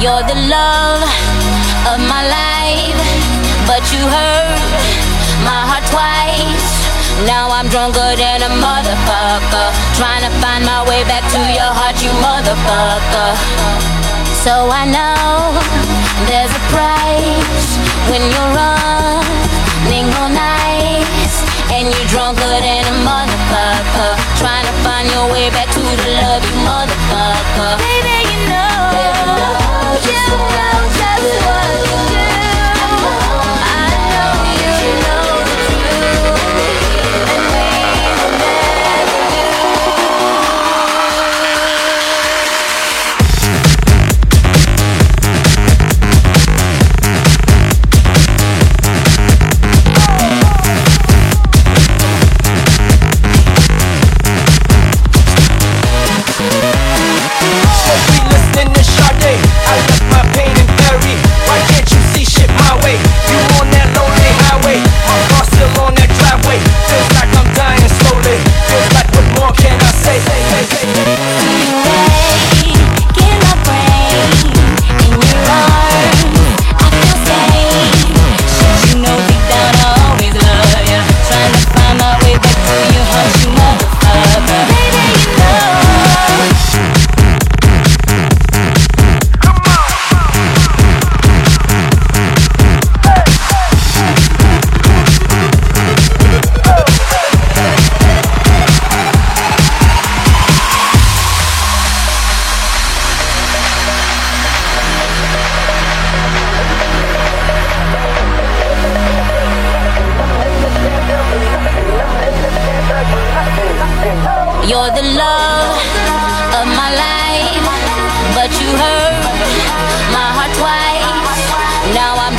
You're the love of my life, but you hurt my heart twice. Now I'm drunker than a motherfucker, trying to find my way back to your heart, you motherfucker. So I know there's a price when you're running all night and you're drunker than a motherfucker, trying to find your way back to the love, you motherfucker.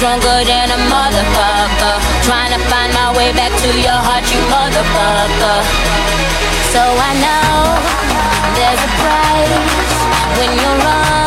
Drunker than a motherfucker, trying to find my way back to your heart, you motherfucker. So I know there's a price when you're running